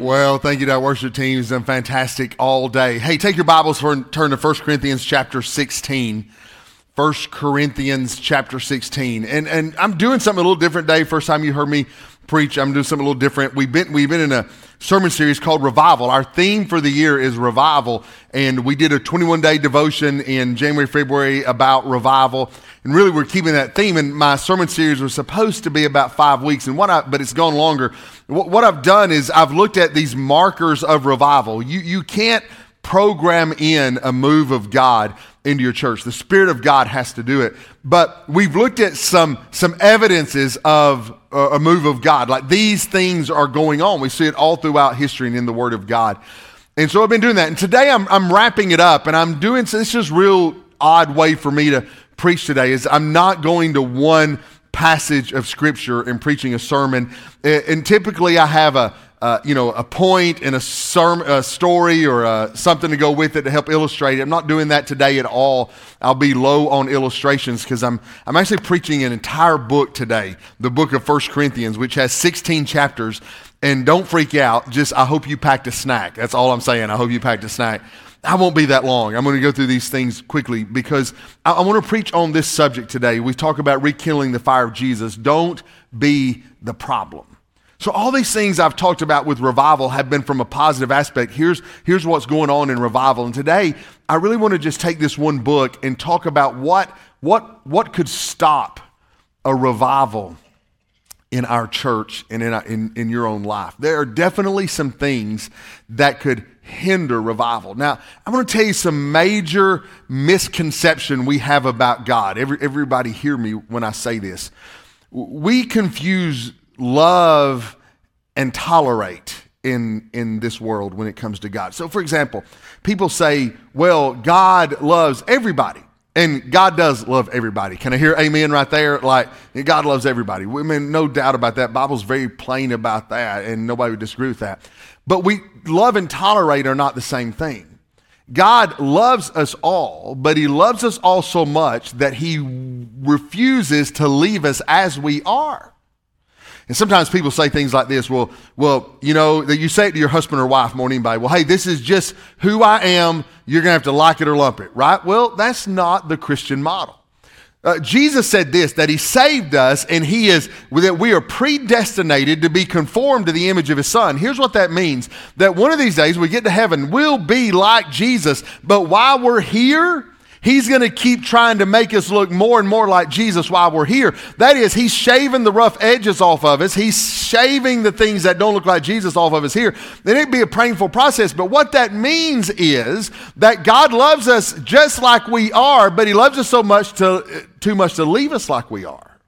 Well, thank you to our worship team. It's done fantastic all day. Hey, take your Bibles for turn to 1 Corinthians chapter 16. 1 Corinthians chapter 16. And and I'm doing something a little different today. First time you heard me preach, I'm doing something a little different. We've been we've been in a sermon series called Revival. Our theme for the year is revival, and we did a 21 day devotion in January, February about revival. And really, we're keeping that theme. And my sermon series was supposed to be about five weeks, and what I, but it's gone longer. What, what I've done is I've looked at these markers of revival. You you can't program in a move of God into your church. The Spirit of God has to do it. But we've looked at some, some evidences of a move of God. Like these things are going on. We see it all throughout history and in the Word of God. And so I've been doing that. And today I'm, I'm wrapping it up and I'm doing, so this is just real odd way for me to preach today is I'm not going to one passage of scripture and preaching a sermon. And typically I have a, uh, you know, a point and a, sermon, a story or uh, something to go with it to help illustrate it. I'm not doing that today at all. I'll be low on illustrations because I'm, I'm actually preaching an entire book today, the book of First Corinthians, which has 16 chapters. And don't freak out. Just, I hope you packed a snack. That's all I'm saying. I hope you packed a snack. I won't be that long. I'm going to go through these things quickly because I, I want to preach on this subject today. We talk about rekindling the fire of Jesus. Don't be the problem. So, all these things I've talked about with revival have been from a positive aspect. Here's, here's what's going on in revival. And today, I really want to just take this one book and talk about what, what, what could stop a revival in our church and in, in, in your own life. There are definitely some things that could hinder revival. Now, I want to tell you some major misconception we have about God. Every, everybody hear me when I say this. We confuse love and tolerate in, in this world when it comes to God. So, for example, people say, well, God loves everybody. And God does love everybody. Can I hear amen right there? Like, God loves everybody. I mean, no doubt about that. Bible's very plain about that, and nobody would disagree with that. But we love and tolerate are not the same thing. God loves us all, but He loves us all so much that He refuses to leave us as we are. And sometimes people say things like this, well, well, you know, that you say it to your husband or wife more than anybody. Well, hey, this is just who I am. You're going to have to like it or lump it, right? Well, that's not the Christian model. Uh, Jesus said this that he saved us and he is that we are predestinated to be conformed to the image of his son. Here's what that means that one of these days we get to heaven, we'll be like Jesus, but while we're here, He's going to keep trying to make us look more and more like Jesus while we're here. That is, He's shaving the rough edges off of us. He's shaving the things that don't look like Jesus off of us here. Then it'd be a painful process. But what that means is that God loves us just like we are, but He loves us so much to, too much to leave us like we are.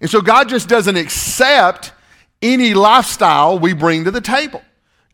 And so God just doesn't accept any lifestyle we bring to the table.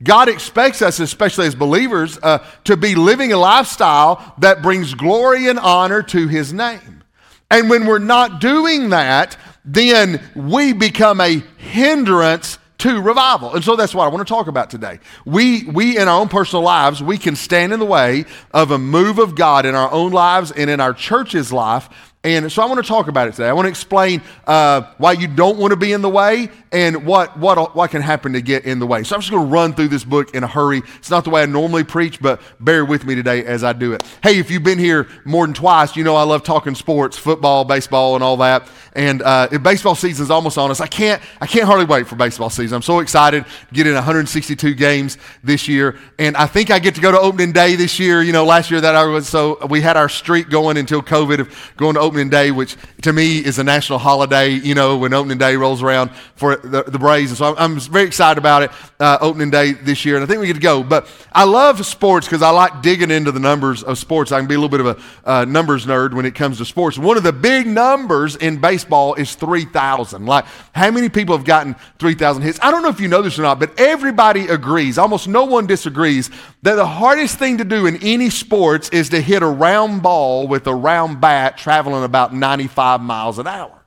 God expects us, especially as believers, uh, to be living a lifestyle that brings glory and honor to His name. And when we're not doing that, then we become a hindrance to revival. And so that's what I want to talk about today. We, we in our own personal lives, we can stand in the way of a move of God in our own lives and in our church's life and so I want to talk about it today. I want to explain uh, why you don't want to be in the way and what, what, what can happen to get in the way. So I'm just going to run through this book in a hurry. It's not the way I normally preach, but bear with me today as I do it. Hey, if you've been here more than twice, you know I love talking sports, football, baseball, and all that. And uh, baseball season's almost on us, I can't, I can't hardly wait for baseball season. I'm so excited to get in 162 games this year. And I think I get to go to opening day this year. You know, last year that I was so, we had our streak going until COVID of going to opening day, which to me is a national holiday, you know, when opening day rolls around for the, the Braves. And so I'm, I'm very excited about it, uh, opening day this year. And I think we get to go. But I love sports because I like digging into the numbers of sports. I can be a little bit of a uh, numbers nerd when it comes to sports. One of the big numbers in baseball is 3,000. Like, how many people have gotten 3,000 hits? I don't know if you know this or not, but everybody agrees, almost no one disagrees, that the hardest thing to do in any sports is to hit a round ball with a round bat traveling about 95 miles an hour.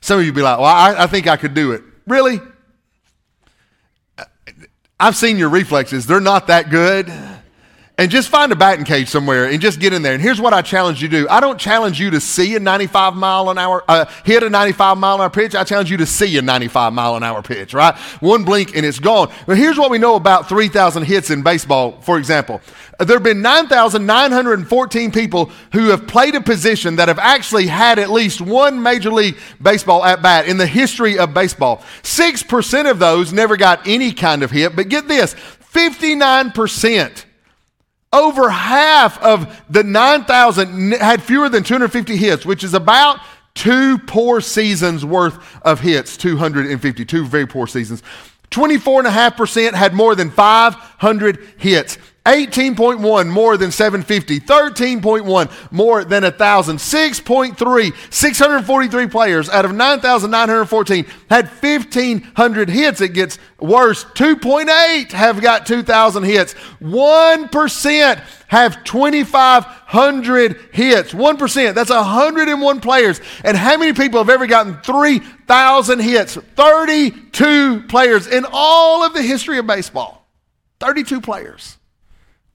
Some of you be like, well, I, I think I could do it. Really? I've seen your reflexes. They're not that good and just find a batting cage somewhere and just get in there. And here's what I challenge you to do. I don't challenge you to see a 95 mile an hour, uh, hit a 95 mile an hour pitch. I challenge you to see a 95 mile an hour pitch, right? One blink and it's gone. But here's what we know about 3,000 hits in baseball, for example. There have been 9,914 people who have played a position that have actually had at least one Major League Baseball at bat in the history of baseball. 6% of those never got any kind of hit, but get this 59% over half of the 9,000 had fewer than 250 hits, which is about two poor seasons worth of hits, 250, two very poor seasons. 24.5% had more than 500 hits. 18.1 more than 750, 13.1 more than 1,000, 6.3, 643 players out of 9,914 had 1,500 hits. It gets worse. 2.8 have got 2,000 hits. 1% have 2,500 hits. 1%. That's 101 players. And how many people have ever gotten 3,000 hits? 32 players in all of the history of baseball. 32 players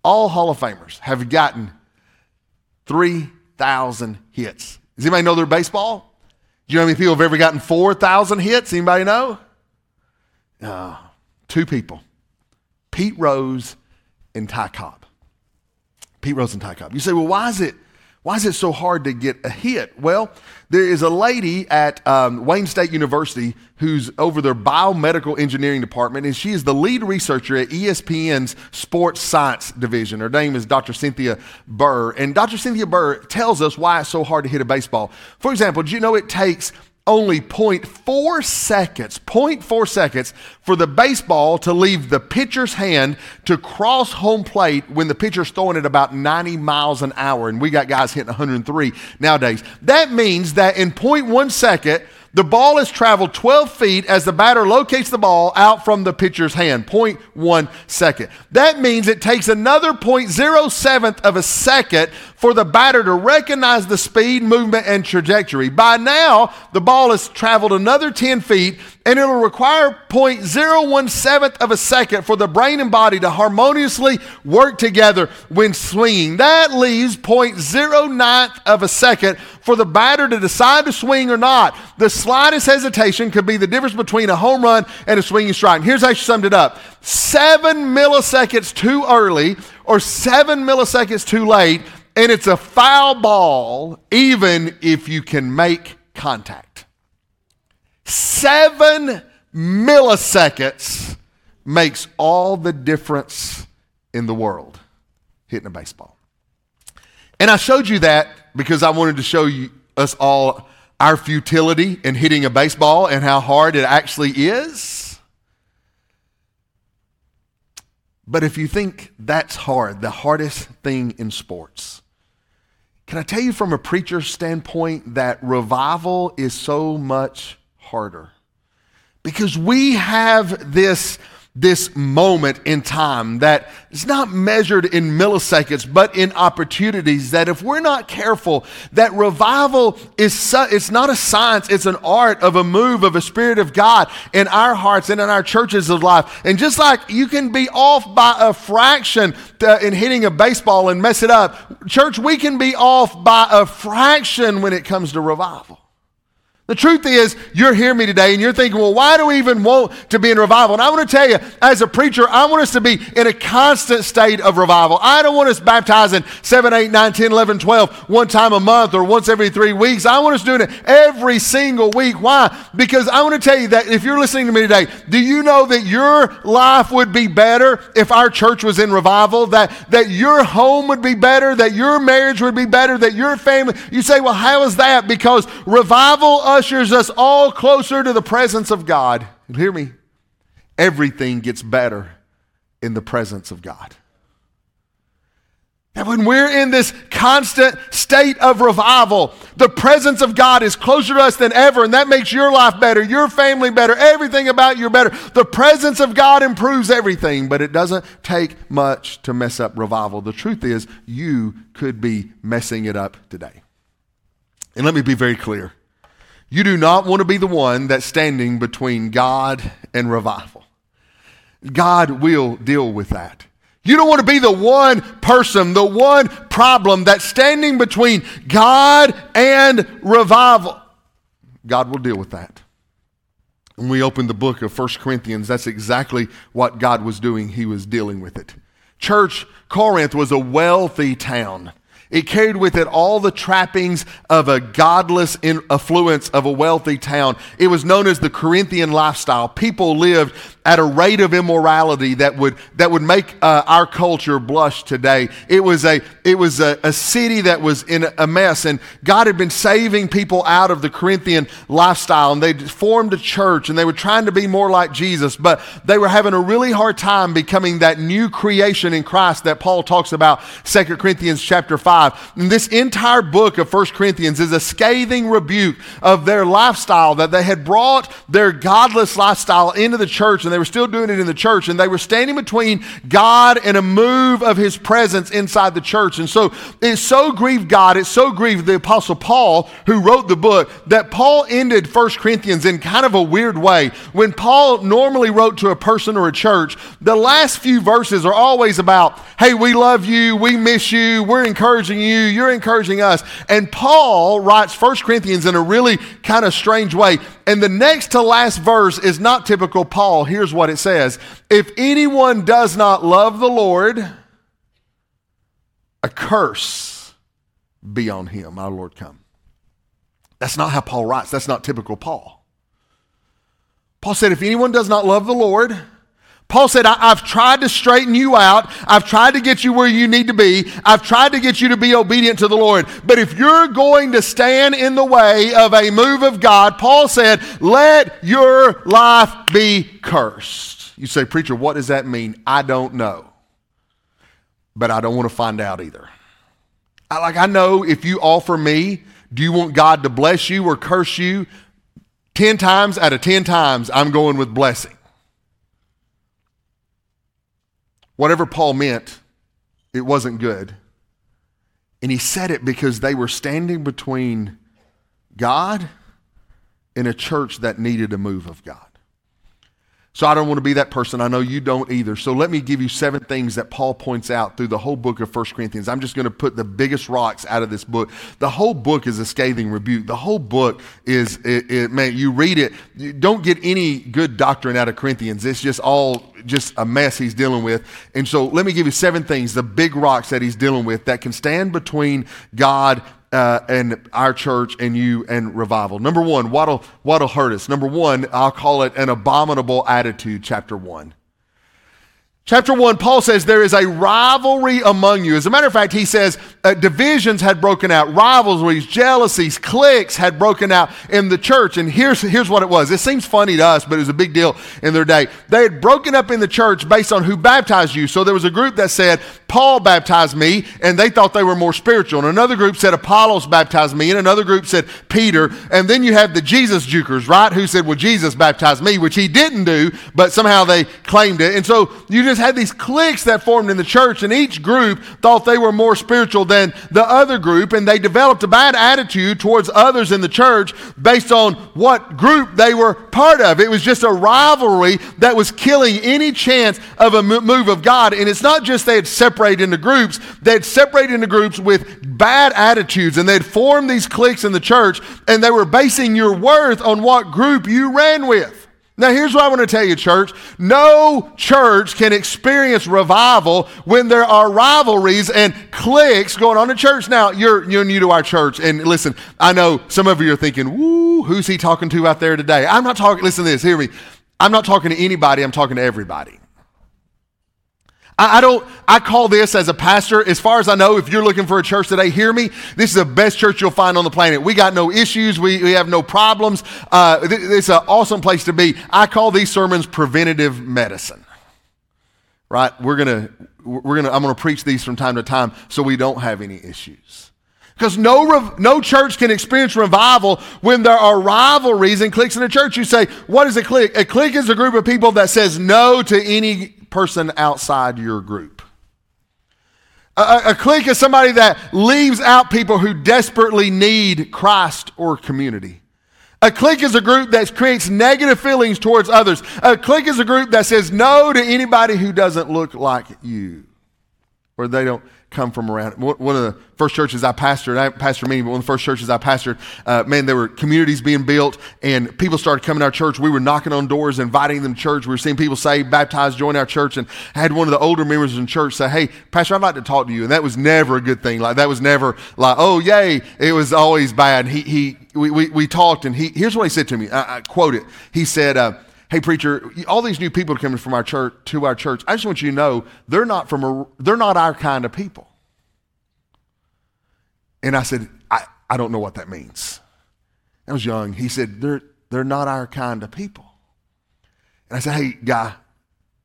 all Hall of Famers have gotten 3,000 hits. Does anybody know their baseball? Do you know how many people have ever gotten 4,000 hits? Anybody know? Uh, two people Pete Rose and Ty Cobb. Pete Rose and Ty Cobb. You say, well, why is it why is it so hard to get a hit? Well, there is a lady at um, Wayne State University who's over their biomedical engineering department, and she is the lead researcher at ESPN's Sports Science Division. Her name is Dr. Cynthia Bir. And Dr. Cynthia Bir tells us why it's so hard to hit a baseball. For example, do you know it takes only 0.4 seconds, 0.4 seconds for the baseball to leave the pitcher's hand to cross home plate when the pitcher's throwing it about 90 miles an hour. And we got guys hitting 103 nowadays. That means that in 0.1 second, the ball has traveled 12 feet as the batter locates the ball out from the pitcher's hand, 0.1 second. That means it takes another 0.07 of a second for the batter to recognize the speed, movement, and trajectory. By now, the ball has traveled another 10 feet and it'll require 0.017 of a second for the brain and body to harmoniously work together when swinging. That leaves 0.09 of a second for the batter to decide to swing or not. The slightest hesitation could be the difference between a home run and a swinging strike. And here's how she summed it up seven milliseconds too early or seven milliseconds too late, and it's a foul ball, even if you can make contact. Seven milliseconds makes all the difference in the world hitting a baseball. And I showed you that because I wanted to show you us all our futility in hitting a baseball and how hard it actually is. But if you think that's hard, the hardest thing in sports, can I tell you from a preacher's standpoint that revival is so much harder. Because we have this, this moment in time that is not measured in milliseconds, but in opportunities that if we're not careful, that revival is su- it's not a science, it's an art of a move of a spirit of God in our hearts and in our churches of life. And just like you can be off by a fraction to, in hitting a baseball and mess it up, church, we can be off by a fraction when it comes to revival. The truth is, you're hearing me today and you're thinking, well, why do we even want to be in revival? And I want to tell you, as a preacher, I want us to be in a constant state of revival. I don't want us baptizing 7, 8, 9, 10, 11, 12, one time a month or once every three weeks. I want us doing it every single week. Why? Because I want to tell you that if you're listening to me today, do you know that your life would be better if our church was in revival? That, that your home would be better, that your marriage would be better, that your family. You say, well, how is that? Because revival ushers us all closer to the presence of God. And hear me, everything gets better in the presence of God. And when we're in this constant state of revival, the presence of God is closer to us than ever, and that makes your life better, your family better, everything about you better. The presence of God improves everything, but it doesn't take much to mess up revival. The truth is, you could be messing it up today. And let me be very clear you do not want to be the one that's standing between God and revival. God will deal with that. You don't want to be the one person, the one problem that's standing between God and revival. God will deal with that. When we open the book of 1 Corinthians, that's exactly what God was doing. He was dealing with it. Church, Corinth was a wealthy town. It carried with it all the trappings of a godless affluence of a wealthy town. It was known as the Corinthian lifestyle. People lived at a rate of immorality that would, that would make uh, our culture blush today. It was, a, it was a, a city that was in a mess, and God had been saving people out of the Corinthian lifestyle, and they formed a church, and they were trying to be more like Jesus, but they were having a really hard time becoming that new creation in Christ that Paul talks about 2 Corinthians chapter 5. And this entire book of 1 Corinthians is a scathing rebuke of their lifestyle that they had brought their godless lifestyle into the church, and they were still doing it in the church, and they were standing between God and a move of his presence inside the church. And so it so grieved God, it so grieved the Apostle Paul, who wrote the book, that Paul ended 1 Corinthians in kind of a weird way. When Paul normally wrote to a person or a church, the last few verses are always about, hey, we love you, we miss you, we're encouraging you, you're encouraging us. And Paul writes 1 Corinthians in a really kind of strange way. And the next to last verse is not typical Paul. Here's what it says If anyone does not love the Lord, a curse be on him, our Lord come. That's not how Paul writes. That's not typical Paul. Paul said, If anyone does not love the Lord, Paul said, I, have tried to straighten you out. I've tried to get you where you need to be. I've tried to get you to be obedient to the Lord. But if you're going to stand in the way of a move of God, Paul said, let your life be cursed. You say, Preacher, what does that mean? I don't know. But I don't want to find out either. I, like, I know if you offer me, do you want God to bless you or curse you? 10 times out of 10 times, I'm going with blessing. Whatever Paul meant, it wasn't good. And he said it because they were standing between God and a church that needed a move of God. So I don't want to be that person. I know you don't either. So let me give you seven things that Paul points out through the whole book of 1 Corinthians. I'm just going to put the biggest rocks out of this book. The whole book is a scathing rebuke. The whole book is, it, it, man, you read it, you don't get any good doctrine out of Corinthians. It's just all just a mess he's dealing with. And so let me give you seven things, the big rocks that he's dealing with that can stand between God uh, and our church and you and revival. Number one, what'll, what'll hurt us? Number one, I'll call it an abominable attitude, chapter one. Chapter 1, Paul says there is a rivalry among you. As a matter of fact, he says uh, divisions had broken out, rivalries, jealousies, cliques had broken out in the church. And here's, here's what it was. It seems funny to us, but it was a big deal in their day. They had broken up in the church based on who baptized you. So there was a group that said, Paul baptized me, and they thought they were more spiritual. And another group said, Apollos baptized me, and another group said, Peter. And then you have the Jesus jukers, right? Who said, Well, Jesus baptized me, which he didn't do, but somehow they claimed it. And so you just had these cliques that formed in the church, and each group thought they were more spiritual than the other group, and they developed a bad attitude towards others in the church based on what group they were part of. It was just a rivalry that was killing any chance of a move of God. And it's not just they had separated separate into groups, they'd separate into groups with bad attitudes and they'd form these cliques in the church and they were basing your worth on what group you ran with. Now, here's what I want to tell you, church. No church can experience revival when there are rivalries and cliques going on in church. Now, you're, you're new to our church, and listen, I know some of you are thinking, woo, who's he talking to out there today? I'm not talking, listen to this, hear me. I'm not talking to anybody, I'm talking to everybody. I, don't, I call this as a pastor, as far as I know, if you're looking for a church today, hear me. This is the best church you'll find on the planet. We got no issues. We, we have no problems. Uh, th- it's an awesome place to be. I call these sermons preventative medicine. Right? We're gonna, we're gonna, I'm gonna preach these from time to time so we don't have any issues. Because no, no church can experience revival when there are rivalries and cliques in a church. You say, what is a clique? A clique is a group of people that says no to any person outside your group. A, a clique is somebody that leaves out people who desperately need Christ or community. A clique is a group that creates negative feelings towards others. A clique is a group that says no to anybody who doesn't look like you or they don't come from around. One of the first churches I pastored, I pastored many, but one of the first churches I pastored, uh, man, there were communities being built and people started coming to our church. We were knocking on doors, inviting them to church. We were seeing people saved, baptized, join our church. And I had one of the older members in church say, Hey, Pastor, I'd like to talk to you. And that was never a good thing. Like, that was never like, oh, yay. It was always bad. He, he, we, we, we talked and he, here's what he said to me. I, I quote it. He said, uh, hey preacher all these new people are coming from our church to our church i just want you to know they're not from a, they're not our kind of people and i said i, I don't know what that means i was young he said they're they're not our kind of people and i said hey guy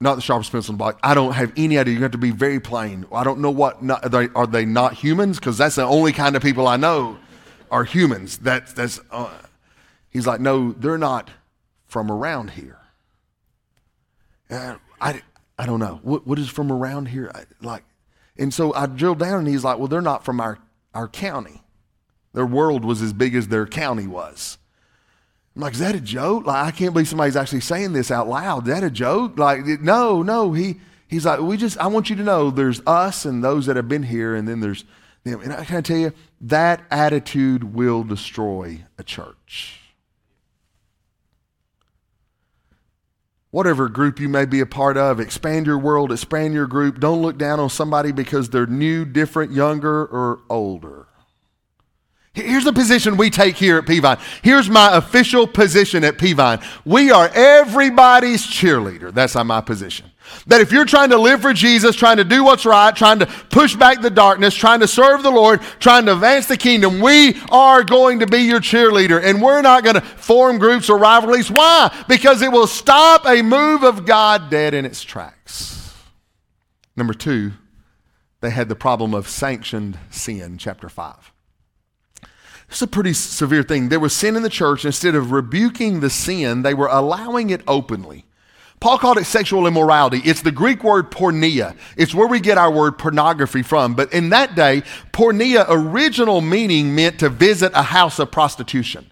not the sharpest pencil in the block. I don't have any idea. You have to be very plain. I don't know what. Not, are, they, are they not humans? Because that's the only kind of people I know are humans. That's that's. Uh, he's like, no, they're not from around here. Uh, I, I don't know. What, what is from around here? I, like, and so I drilled down and he's like, well, they're not from our, our county. Their world was as big as their county was. I'm like, is that a joke? Like, I can't believe somebody's actually saying this out loud. Is that a joke? Like, no, no. He, he's like, we just, I want you to know there's us and those that have been here, and then there's them. And I can tell you, that attitude will destroy a church. Whatever group you may be a part of, expand your world, expand your group. Don't look down on somebody because they're new, different, younger, or older. Here's the position we take here at Peavine. Here's my official position at Peavine. We are everybody's cheerleader. That's my position. That if you're trying to live for Jesus, trying to do what's right, trying to push back the darkness, trying to serve the Lord, trying to advance the kingdom, we are going to be your cheerleader. And we're not going to form groups or rivalries. Why? Because it will stop a move of God dead in its tracks. Number two, they had the problem of sanctioned sin, chapter 5. It's a pretty severe thing. There was sin in the church. Instead of rebuking the sin, they were allowing it openly. Paul called it sexual immorality. It's the Greek word porneia. It's where we get our word pornography from. But in that day, porneia original meaning meant to visit a house of prostitution.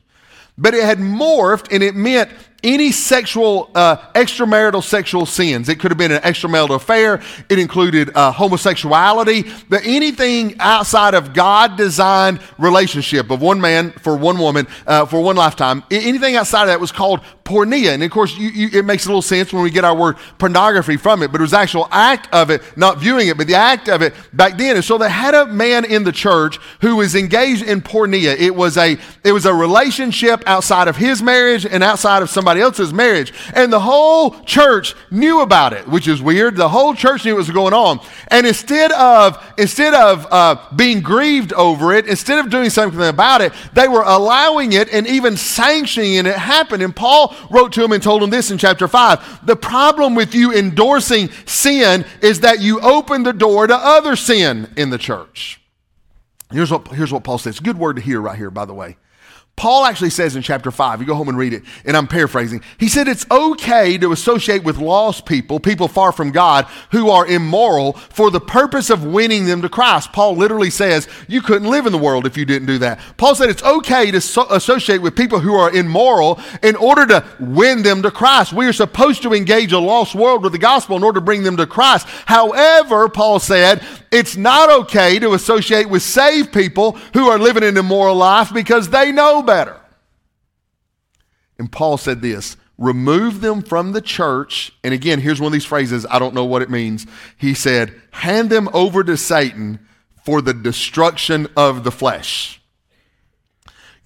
But it had morphed and it meant any sexual, uh, extramarital sexual sins. It could have been an extramarital affair. It included uh, homosexuality, but anything outside of God designed relationship of one man for one woman uh, for one lifetime, anything outside of that was called porneia. And of course, you, you, it makes a little sense when we get our word pornography from it, but it was the actual act of it, not viewing it, but the act of it back then. And so they had a man in the church who was engaged in porneia. It was a, it was a relationship outside of his marriage and outside of somebody else's marriage. And the whole church knew about it, which is weird. The whole church knew what was going on. And instead of, instead of uh, being grieved over it, instead of doing something about it, they were allowing it and even sanctioning it happen. And Paul wrote to him and told him this in chapter 5. The problem with you endorsing sin is that you open the door to other sin in the church. Here's what, here's what Paul says. Good word to hear right here, by the way. Paul actually says in chapter 5, you go home and read it, and I'm paraphrasing. He said it's okay to associate with lost people, people far from God, who are immoral, for the purpose of winning them to Christ. Paul literally says you couldn't live in the world if you didn't do that. Paul said it's okay to so- associate with people who are immoral in order to win them to Christ. We are supposed to engage a lost world with the gospel in order to bring them to Christ. However, Paul said, it's not okay to associate with saved people who are living an immoral life because they know better. And Paul said this remove them from the church. And again, here's one of these phrases. I don't know what it means. He said, hand them over to Satan for the destruction of the flesh.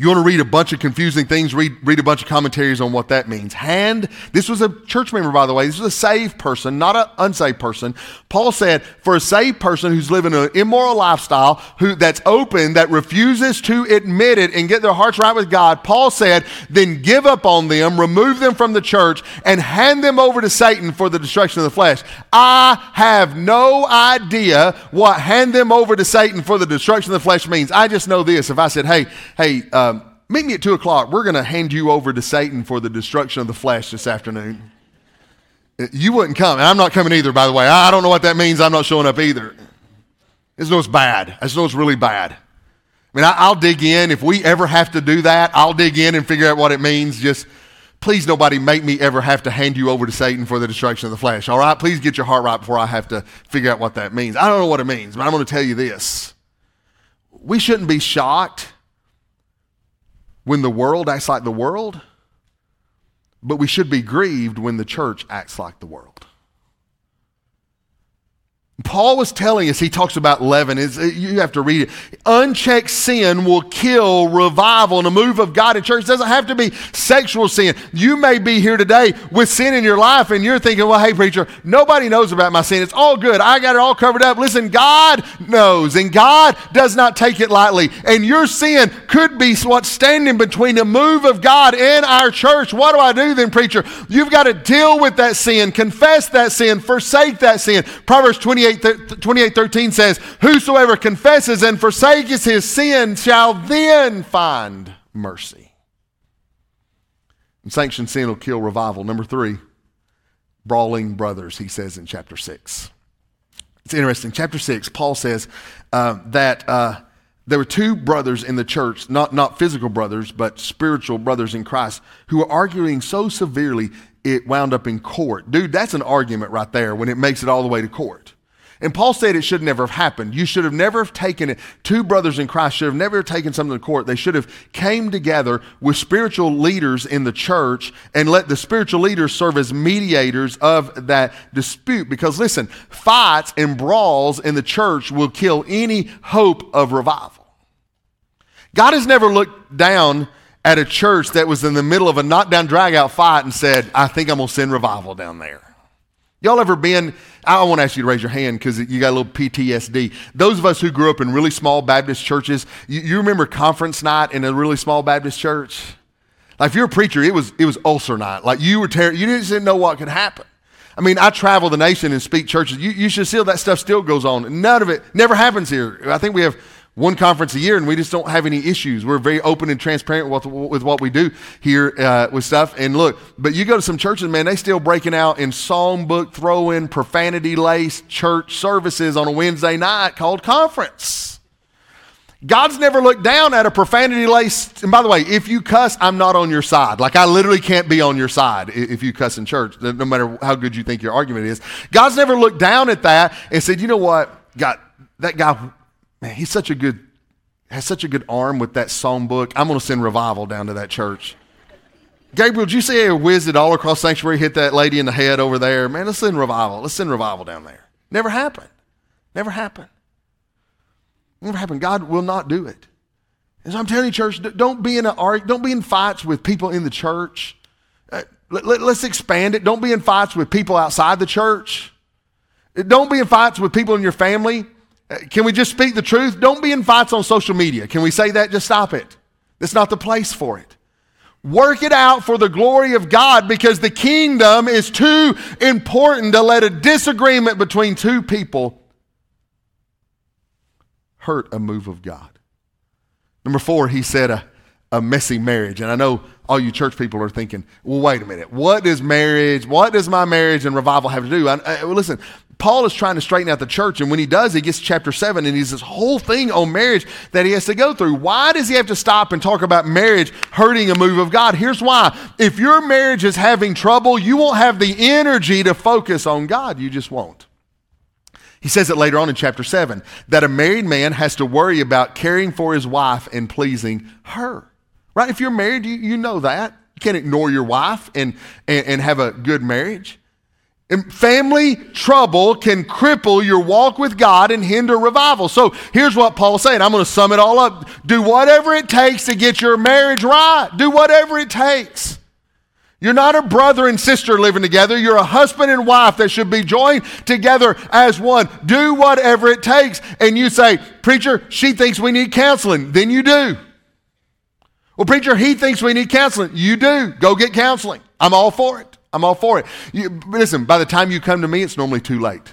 You want to read a bunch of confusing things, read, read a bunch of commentaries on what that means. Hand, this was a church member, by the way. This was a saved person, not an unsaved person. Paul said, for a saved person who's living an immoral lifestyle, who that's open, that refuses to admit it and get their hearts right with God, Paul said, then give up on them, remove them from the church, and hand them over to Satan for the destruction of the flesh. I have no idea what hand them over to Satan for the destruction of the flesh means. I just know this. If I said, hey, hey, uh, Meet me at 2 o'clock. We're going to hand you over to Satan for the destruction of the flesh this afternoon. Uh, you wouldn't come. And I'm not coming either, by the way. I don't know what that means. I'm not showing up either. I just know it's bad. I just know it's really bad. I mean, I'll dig in. If we ever have to do that, I'll dig in and figure out what it means. Just please, nobody make me ever have to hand you over to Satan for the destruction of the flesh. All right? Please get your heart right before I have to figure out what that means. I don't know what it means, but I'm going to tell you this. We shouldn't be shocked when the world acts like the world, but we should be grieved when the church acts like the world. Paul was telling us, he talks about leaven. Is uh, you have to read it. Unchecked sin will kill revival and a move of God in church. It doesn't have to be sexual sin. You may be here today with sin in your life and you're thinking, well, hey, preacher, nobody knows about my sin. It's all good. I got it all covered up. Listen, God knows and God does not take it lightly. And your sin could be what's standing between the move of God in our church. What do I do then, preacher? You've got to deal with that sin, confess that sin, forsake that sin. Proverbs 28 28, 13 says, Whosoever confesses and forsakes his sin shall then find mercy. And sanctioned sin will kill revival. Number three, brawling brothers, he says in chapter 6. It's interesting. Chapter 6, Paul says uh, that uh, there were two brothers in the church, not, not physical brothers, but spiritual brothers in Christ, who were arguing so severely it wound up in court. Dude, that's an argument right there when it makes it all the way to court. And Paul said it should never have happened. You should have never have taken it. Two brothers in Christ should have never taken something to court. They should have came together with spiritual leaders in the church and let the spiritual leaders serve as mediators of that dispute. Because listen, fights and brawls in the church will kill any hope of revival. God has never looked down at a church that was in the middle of a knockdown drag out fight and said, I think I'm going to send revival down there. Y'all ever been? I want to ask you to raise your hand because you got a little PTSD. Those of us who grew up in really small Baptist churches, you, you remember conference night in a really small Baptist church? Like if you're a preacher, it was it was ulcer night. Like you were ter- you didn't know what could happen. I mean, I travel the nation and speak churches. You, you should see that stuff still goes on. None of it never happens here. I think we have one conference a year and we just don't have any issues. We're very open and transparent with, with what we do here uh, with stuff. And look, but you go to some churches, man, they still breaking out in song book throwing, profanity laced church services on a Wednesday night called conference. God's never looked down at a profanity laced. And by the way, if you cuss, I'm not on your side. Like I literally can't be on your side if you cuss in church, no matter how good you think your argument is. God's never looked down at that and said, you know what? God, that guy man, he's such a good, has such a good arm with that song book. I'm going to send revival down to that church. Gabriel, did you see a wizard all across sanctuary hit that lady in the head over there? Man, let's send revival. Let's send revival down there. Never happened. Never happened. Never happened. God will not do it. And so I'm telling you, church, don't be in a don't be in fights with people in the church. Uh, let, let, let's expand it. Don't be in fights with people outside the church. Don't be in fights with people in your family. Uh, can we just speak the truth? Don't be in fights on social media. Can we say that? Just stop it. It's not the place for it. Work it out for the glory of God because the kingdom is too important to let a disagreement between two people hurt a move of God. Number four, he said, uh, a messy marriage. And I know all you church people are thinking, well, wait a minute. What does marriage, what does my marriage and revival have to do? I, I, well, listen, Paul is trying to straighten out the church, and when he does, he gets chapter 7, and he's this whole thing on marriage that he has to go through. Why does he have to stop and talk about marriage hurting a move of God? Here's why. If your marriage is having trouble, you won't have the energy to focus on God. You just won't. He says it later on in chapter 7 that a married man has to worry about caring for his wife and pleasing her. Right? If you're married, you, you know that. You can't ignore your wife and, and, and have a good marriage. And family trouble can cripple your walk with God and hinder revival. So here's what Paul's saying. I'm going to sum it all up. Do whatever it takes to get your marriage right. Do whatever it takes. You're not a brother and sister living together. You're a husband and wife that should be joined together as one. Do whatever it takes. And you say, Preacher, she thinks we need counseling. Then you do. Well, preacher, he thinks we need counseling. You do. Go get counseling. I'm all for it. I'm all for it. You, listen, by the time you come to me, it's normally too late.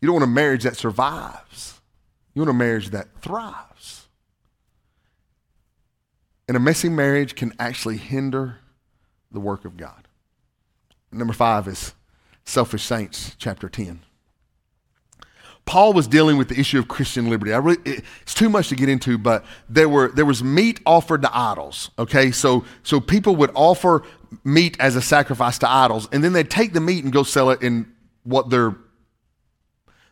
You don't want a marriage that survives. You want a marriage that thrives. And a messy marriage can actually hinder the work of God. Number five is Selfish Saints, chapter 10. Paul was dealing with the issue of Christian liberty. I really, it's too much to get into, but there were there was meat offered to idols. Okay, so so people would offer meat as a sacrifice to idols, and then they'd take the meat and go sell it in what their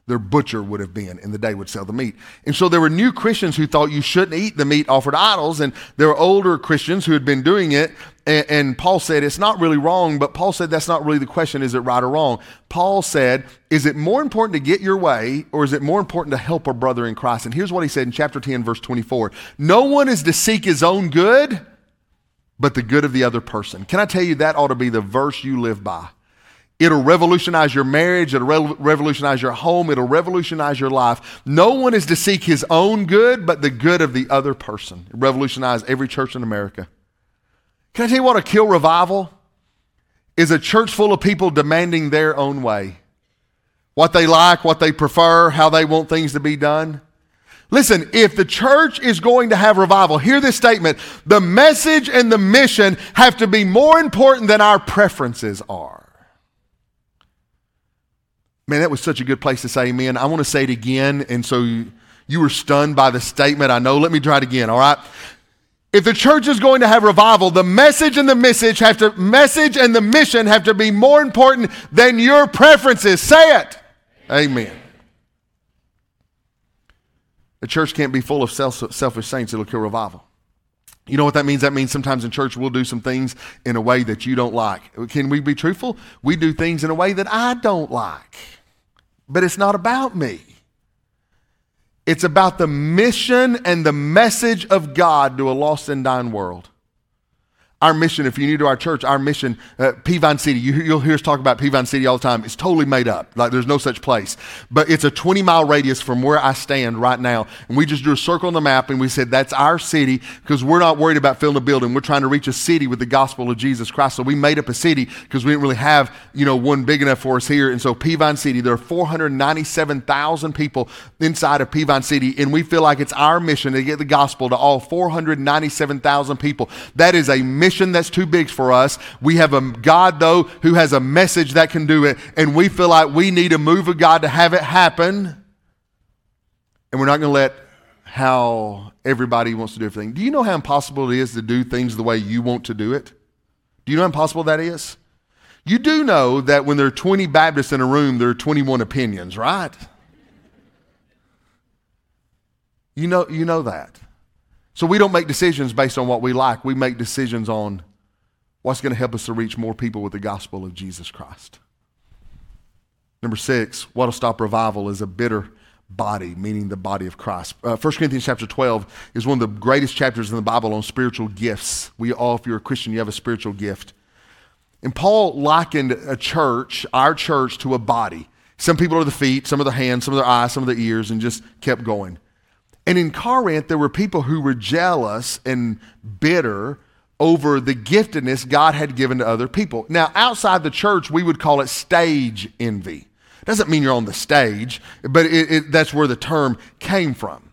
their butcher would have been and the day would sell the meat. And so there were new Christians who thought you shouldn't eat the meat offered idols, and there were older Christians who had been doing it. And, and, Paul said it's not really wrong, but Paul said that's not really the question is it right or wrong? Paul said, is it more important to get your way, or is it more important to help a brother in Christ? And here's what he said in chapter 10, verse 24 No one is to seek his own good, but the good of the other person. Can I tell you that ought to be the verse you live by? It'll revolutionize your marriage. It'll re- revolutionize your home. It'll revolutionize your life. No one is to seek his own good, but the good of the other person. It revolutionized every church in America. Can I tell you what a kill revival is? A church full of people demanding their own way. What they like, what they prefer, how they want things to be done. Listen, if the church is going to have revival, hear this statement the message and the mission have to be more important than our preferences are. Man, that was such a good place to say amen. I want to say it again. And so you, were stunned by the statement. I know. Let me try it again, all right? If the church is going to have revival, the message and the message have to message and the mission have to be more important than your preferences. Say it. Amen. The church can't be full of selfish saints. It'll kill revival. You know what that means? That means sometimes in church we'll do some things in a way that you don't like. Can we be truthful? We do things in a way that I don't like. But it's not about me. It's about the mission and the message of God to a lost and dying world. Our mission, if you're new to our church, our mission, uh, Peavine City, you, will hear us talk about Peavine City all the time. It's totally made up. Like there's no such place. But it's a 20 mile radius from where I stand right now. And we just drew a circle on the map and we said, that's our city because we're not worried about filling a building. We're trying to reach a city with the gospel of Jesus Christ. So we made up a city because we didn't really have, you know, one big enough for us here. And so Peavine City, there are 497,000 people inside of Peavine City. And we feel like it's our mission to get the gospel to all 497,000 people. That is a mission mission that's too big for us. We have a God, though, who has a message that can do it, and we feel like we need a move of God to have it happen. And we're not going to let how everybody wants to do everything. Do you know how impossible it is to do things the way you want to do it? Do you know how impossible that is? You do know that when there are 20 Baptists in a room, there are 21 opinions, right? You know, you know that. So we don't make decisions based on what we like. We make decisions on what's going to help us to reach more people with the gospel of Jesus Christ. Number six, what'll stop revival is a bitter body, meaning the body of Christ. Uh, 1 Corinthians chapter 12 is one of the greatest chapters in the Bible on spiritual gifts. We all, if you're a Christian, you have a spiritual gift. And Paul likened a church, our church, to a body. Some people are the feet, some are the hands, some are the eyes, some are the ears, and just kept going. And in Corinth, there were people who were jealous and bitter over the giftedness God had given to other people. Now, outside the church, we would call it stage envy. Doesn't mean you're on the stage, but it, it, that's where the term came from.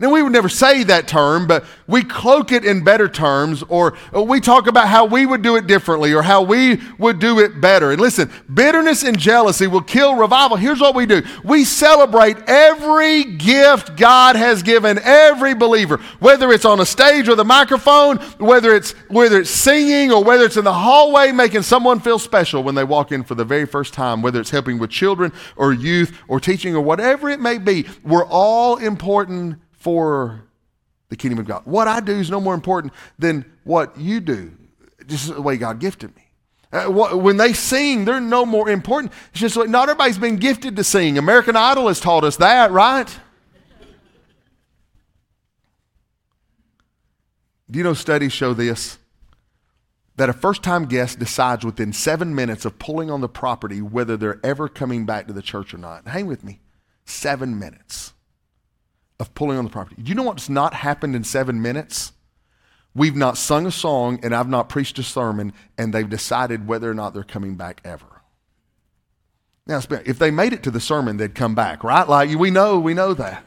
Now, we would never say that term, but we cloak it in better terms, or we talk about how we would do it differently or how we would do it better. And listen, bitterness and jealousy will kill revival. Here's what we do we celebrate every gift God has given every believer, whether it's on a stage or the microphone, whether it's, whether it's singing or whether it's in the hallway making someone feel special when they walk in for the very first time, whether it's helping with children or youth or teaching or whatever it may be. We're all important for the kingdom of God. What I do is no more important than what you do, just the way God gifted me. Uh, what, when they sing, they're no more important. It's just like not everybody's been gifted to sing. American Idol has taught us that, right? Do you know studies show this? That a first time guest decides within seven minutes of pulling on the property whether they're ever coming back to the church or not. Hang with me. Seven minutes of pulling on the property. Do you know what's not happened in seven minutes? We've not sung a song and I've not preached a sermon, and they've decided whether or not they're coming back ever. Now, if they made it to the sermon, they'd come back, right? Like we know, we know that.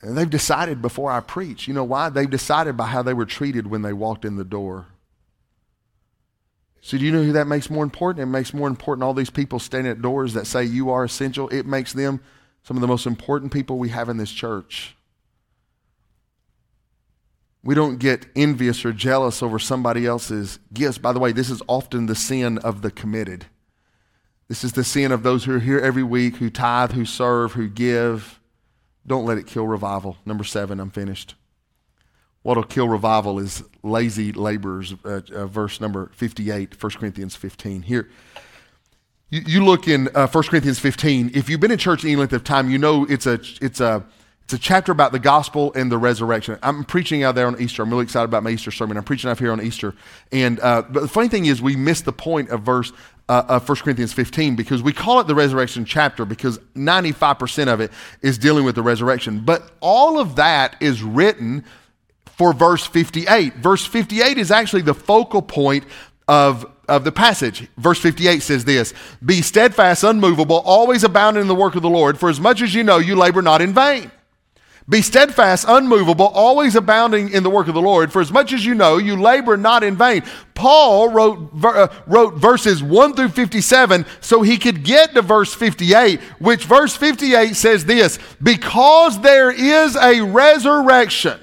And they've decided before I preach. You know why? They've decided by how they were treated when they walked in the door. So, do you know who that makes more important? It makes more important all these people standing at doors that say you are essential. It makes them some of the most important people we have in this church. We don't get envious or jealous over somebody else's gifts. By the way, this is often the sin of the committed. This is the sin of those who are here every week, who tithe, who serve, who give. Don't let it kill revival. Number seven, I'm finished. What'll kill revival is lazy laborers, uh, uh, verse number 58, 1 Corinthians 15. Here, you, you look in uh, 1 Corinthians 15. If you've been in church any length of time, you know it's a, it's, a, it's a chapter about the gospel and the resurrection. I'm preaching out there on Easter. I'm really excited about my Easter sermon. I'm preaching out here on Easter. And uh, but the funny thing is, we missed the point of verse uh, of 1 Corinthians 15 because we call it the resurrection chapter because 95% of it is dealing with the resurrection. But all of that is written for verse 58. Verse 58 is actually the focal point of of the passage. Verse 58 says this Be steadfast, unmovable, always abounding in the work of the Lord, for as much as you know, you labor not in vain. Be steadfast, unmovable, always abounding in the work of the Lord, for as much as you know, you labor not in vain. Paul wrote, uh, wrote verses 1 through 57 so he could get to verse 58, which verse 58 says this Because there is a resurrection,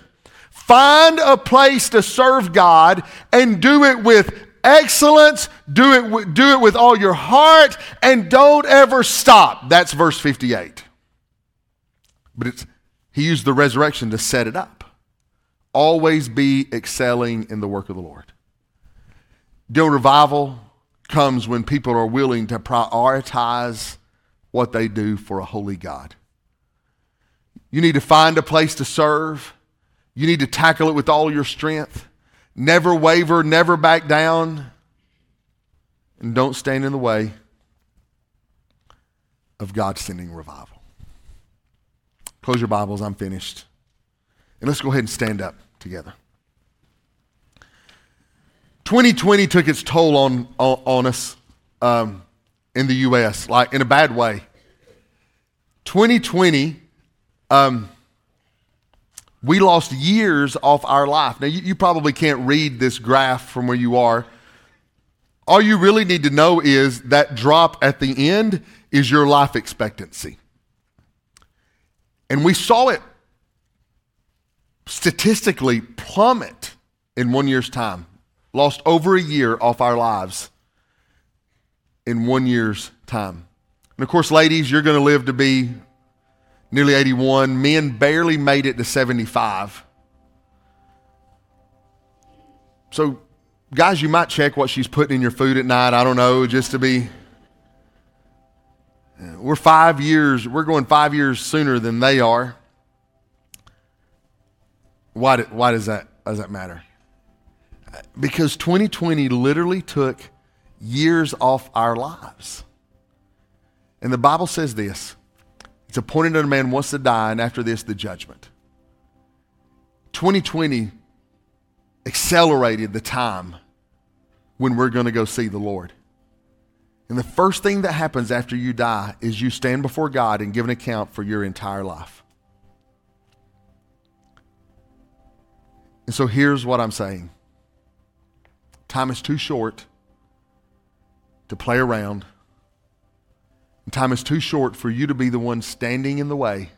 find a place to serve God and do it with excellence, do it, do it with all your heart, and don't ever stop. That's verse 58. But it's, he used the resurrection to set it up. Always be excelling in the work of the Lord. Deal revival comes when people are willing to prioritize what they do for a holy God. You need to find a place to serve. You need to tackle it with all your strength. Never waver, never back down, and don't stand in the way of God sending revival. Close your Bibles, I'm finished. And let's go ahead and stand up together. 2020 took its toll on, on, on us um, in the U.S., like in a bad way. 2020 um, we lost years off our life. Now, you, you, probably can't read this graph from where you are. All you really need to know is that drop at the end is your life expectancy. And we saw it statistically plummet in one year's time. Lost over a year off our lives in one year's time. And of course, ladies, you're going to live to be nearly 81. Men barely made it to 75. So, guys, you might check what she's putting in your food at night. I don't know, just to be. We're five years, we're going five years sooner than they are. Why, why does, that, does that matter? Because 2020 literally took years off our lives. And the Bible says this it's appointed unto man once to die, and after this, the judgment. 2020 accelerated the time when we're going to go see the Lord. And the first thing that happens after you die is you stand before God and give an account for your entire life. And so here's what I'm saying time is too short to play around Time is too short for you to be the one standing in the way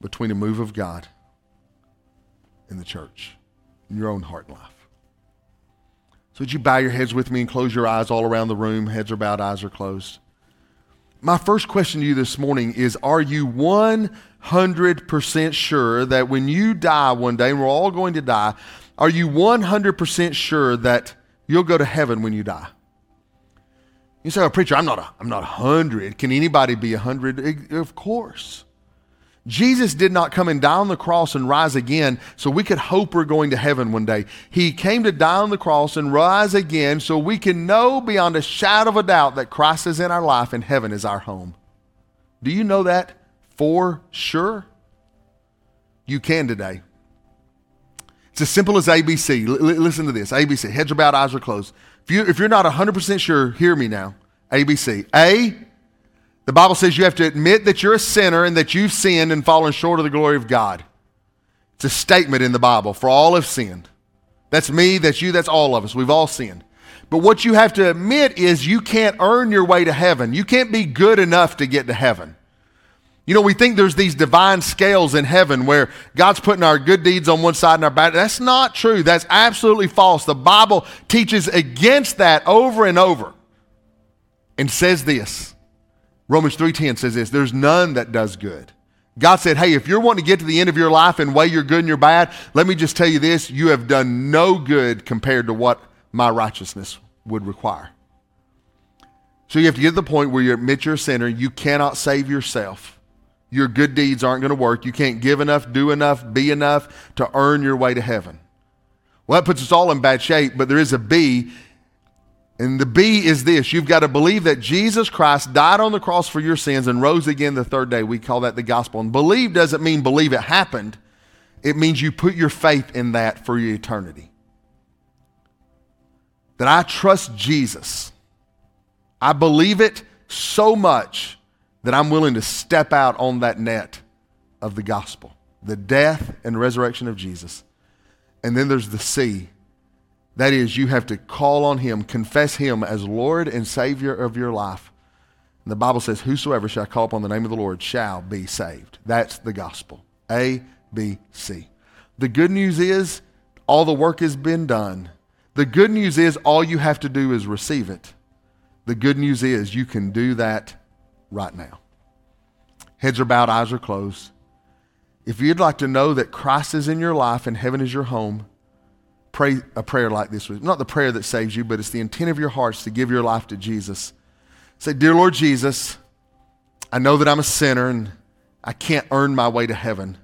between a move of God and the church in your own heart and life. So would you bow your heads with me and close your eyes all around the room? Heads are bowed, eyes are closed. My first question to you this morning is Are you 100% sure that when you die one day, and we're all going to die, are you 100% sure that you'll go to heaven when you die? You say, oh, preacher, I'm not a, I'm not 100. Can anybody be 100? Of course. Jesus did not come and die on the cross and rise again so we could hope we're going to heaven one day. He came to die on the cross and rise again so we can know beyond a shadow of a doubt that Christ is in our life and heaven is our home. Do you know that for sure? You can today. It's as simple as ABC. L- listen to this ABC. Heads are bowed, eyes are closed. If, you, if you're not 100% sure, hear me now. ABC. A, the Bible says you have to admit that you're a sinner and that you've sinned and fallen short of the glory of God. It's a statement in the Bible for all have sinned. That's me, that's you, that's all of us. We've all sinned. But what you have to admit is you can't earn your way to heaven. You can't be good enough to get to heaven. You know, we think there's these divine scales in heaven where God's putting our good deeds on one side and our bad. That's not true. That's absolutely false. The Bible teaches against that over and over and says this Romans 3:10 says this, there's none that does good. God said, "Hey, if you're wanting to get to the end of your life and weigh your good and your bad, let me just tell you this, you have done no good compared to what my righteousness would require." So you have to get to the point where you admit you're a sinner, you cannot save yourself. Your good deeds aren't going to work. You can't give enough, do enough, be enough to earn your way to heaven. Well, that puts us all in bad shape, but there is a B and the B is this you've got to believe that Jesus Christ died on the cross for your sins and rose again the third day. We call that the gospel. And believe doesn't mean believe it happened, it means you put your faith in that for your eternity. That I trust Jesus. I believe it so much that I'm willing to step out on that net of the gospel, the death and resurrection of Jesus. And then there's the C that is, you have to call on Him, confess Him as Lord and Savior of your life. And the Bible says, Whosoever shall call upon the name of the Lord shall be saved. That's the gospel. A, B, C. The good news is, all the work has been done. The good news is, all you have to do is receive it. The good news is, you can do that right now. Heads are bowed, eyes are closed. If you'd like to know that Christ is in your life and heaven is your home, pray a prayer like this. Not the prayer that saves you, but it's the intent of your hearts to give your life to Jesus. Say, Dear Lord Jesus, I know that I'm a sinner and I can't earn my way to heaven.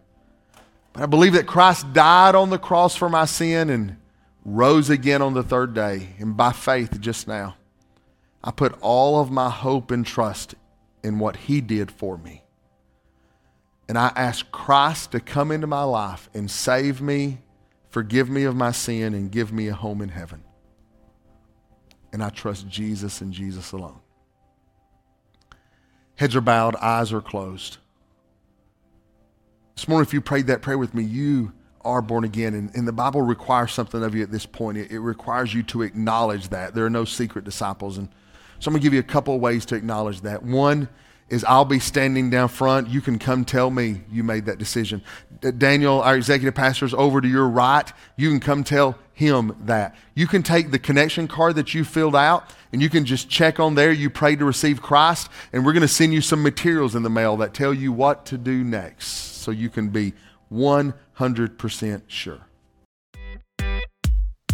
But I believe that Christ died on the cross for my sin and rose again on the third day. And by faith, just now, I put all of my hope and trust in what He did for me. And I ask Christ to come into my life and save me Forgive me of my sin and give me a home in heaven. And I trust Jesus and Jesus alone. Heads are bowed, eyes are closed. This morning, if you prayed that prayer with me, you are born again. And, and the Bible requires something of you at this point. It, it requires you to acknowledge that. There are no secret disciples. And so I'm going to give you a couple of ways to acknowledge that. One is I'll be standing down front. You can come tell me you made that decision. Daniel, our executive pastor, is over to your right. You can come tell him that. You can take the connection card that you filled out and you can just check on there. You prayed to receive Christ, and we're going to send you some materials in the mail that tell you what to do next so you can be 100% sure.